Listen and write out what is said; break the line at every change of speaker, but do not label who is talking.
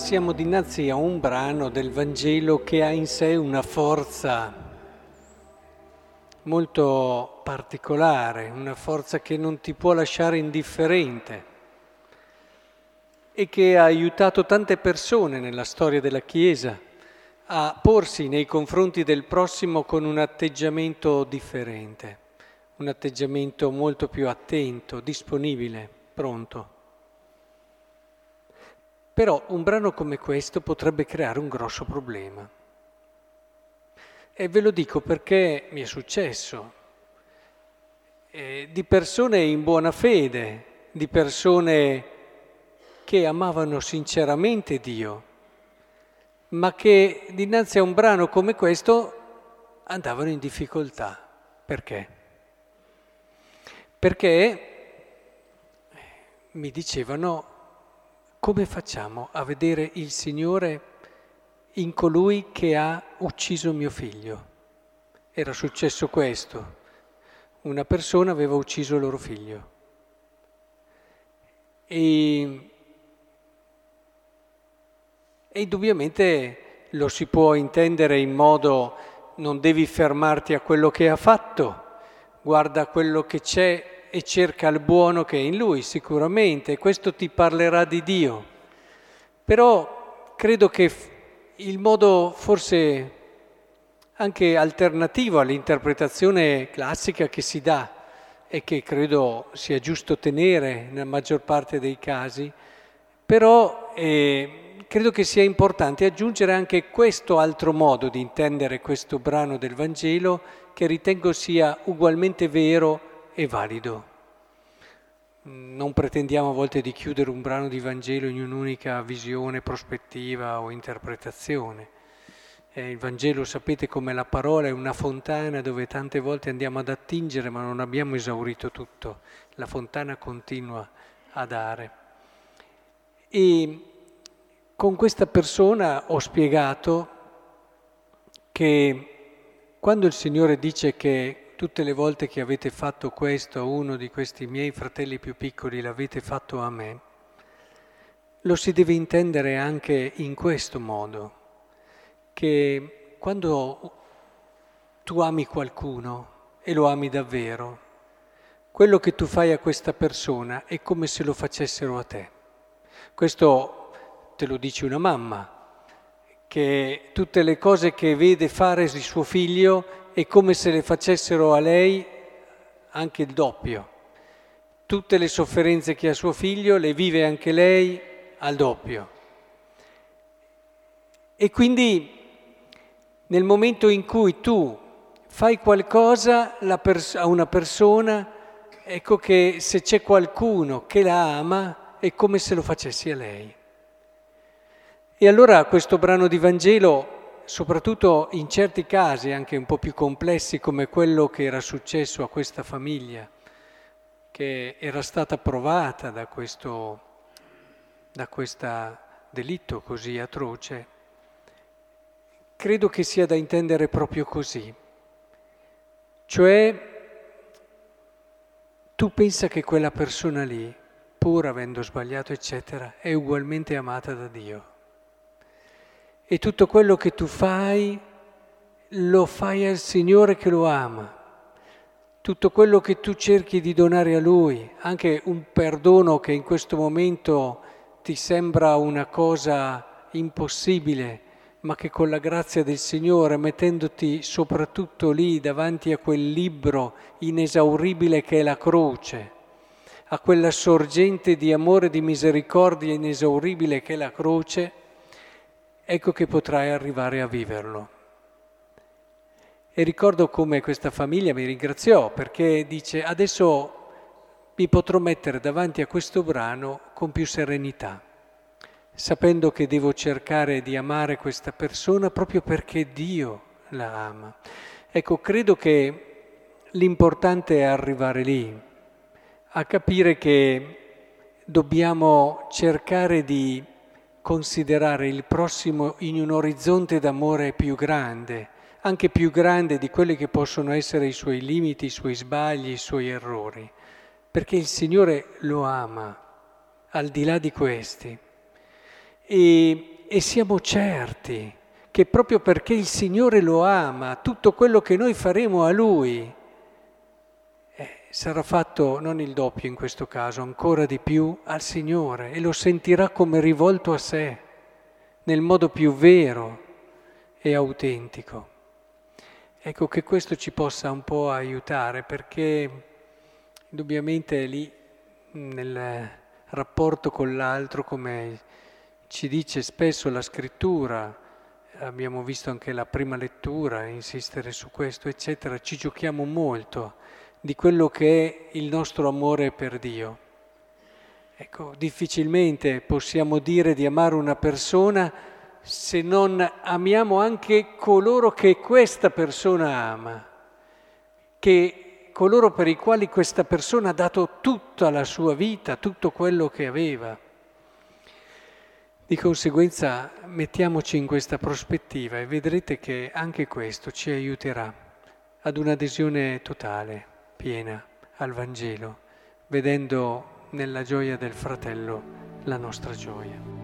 siamo dinanzi a un brano del Vangelo che ha in sé una forza molto particolare, una forza che non ti può lasciare indifferente e che ha aiutato tante persone nella storia della Chiesa a porsi nei confronti del prossimo con un atteggiamento differente, un atteggiamento molto più attento, disponibile, pronto. Però un brano come questo potrebbe creare un grosso problema. E ve lo dico perché mi è successo. Eh, di persone in buona fede, di persone che amavano sinceramente Dio, ma che dinanzi a un brano come questo andavano in difficoltà. Perché? Perché mi dicevano come facciamo a vedere il Signore in colui che ha ucciso mio figlio? Era successo questo. Una persona aveva ucciso il loro figlio. E, e indubbiamente lo si può intendere in modo non devi fermarti a quello che ha fatto, guarda quello che c'è e cerca il buono che è in lui, sicuramente, questo ti parlerà di Dio. Però credo che il modo forse anche alternativo all'interpretazione classica che si dà e che credo sia giusto tenere nella maggior parte dei casi, però eh, credo che sia importante aggiungere anche questo altro modo di intendere questo brano del Vangelo che ritengo sia ugualmente vero e valido. Non pretendiamo a volte di chiudere un brano di Vangelo in un'unica visione, prospettiva o interpretazione. Eh, il Vangelo sapete come la parola è una fontana dove tante volte andiamo ad attingere ma non abbiamo esaurito tutto. La fontana continua a dare. E con questa persona ho spiegato che quando il Signore dice che tutte le volte che avete fatto questo a uno di questi miei fratelli più piccoli l'avete fatto a me, lo si deve intendere anche in questo modo, che quando tu ami qualcuno e lo ami davvero, quello che tu fai a questa persona è come se lo facessero a te. Questo te lo dice una mamma, che tutte le cose che vede fare di suo figlio è come se le facessero a lei anche il doppio. Tutte le sofferenze che ha suo figlio le vive anche lei al doppio. E quindi nel momento in cui tu fai qualcosa a una persona, ecco che se c'è qualcuno che la ama è come se lo facessi a lei. E allora questo brano di Vangelo soprattutto in certi casi anche un po' più complessi come quello che era successo a questa famiglia, che era stata provata da questo da delitto così atroce, credo che sia da intendere proprio così. Cioè, tu pensa che quella persona lì, pur avendo sbagliato, eccetera, è ugualmente amata da Dio e tutto quello che tu fai lo fai al Signore che lo ama. Tutto quello che tu cerchi di donare a Lui, anche un perdono che in questo momento ti sembra una cosa impossibile, ma che con la grazia del Signore, mettendoti soprattutto lì davanti a quel libro inesauribile che è la croce, a quella sorgente di amore e di misericordia inesauribile che è la croce, ecco che potrai arrivare a viverlo. E ricordo come questa famiglia mi ringraziò perché dice adesso mi potrò mettere davanti a questo brano con più serenità, sapendo che devo cercare di amare questa persona proprio perché Dio la ama. Ecco, credo che l'importante è arrivare lì, a capire che dobbiamo cercare di considerare il prossimo in un orizzonte d'amore più grande, anche più grande di quelli che possono essere i suoi limiti, i suoi sbagli, i suoi errori, perché il Signore lo ama al di là di questi. E e siamo certi che proprio perché il Signore lo ama, tutto quello che noi faremo a Lui sarà fatto non il doppio in questo caso, ancora di più al Signore e lo sentirà come rivolto a sé, nel modo più vero e autentico. Ecco che questo ci possa un po' aiutare perché indubbiamente lì nel rapporto con l'altro, come ci dice spesso la scrittura, abbiamo visto anche la prima lettura, insistere su questo, eccetera, ci giochiamo molto di quello che è il nostro amore per Dio. Ecco, difficilmente possiamo dire di amare una persona se non amiamo anche coloro che questa persona ama, che coloro per i quali questa persona ha dato tutta la sua vita, tutto quello che aveva. Di conseguenza mettiamoci in questa prospettiva e vedrete che anche questo ci aiuterà ad un'adesione totale, piena al Vangelo, vedendo nella gioia del fratello la nostra gioia.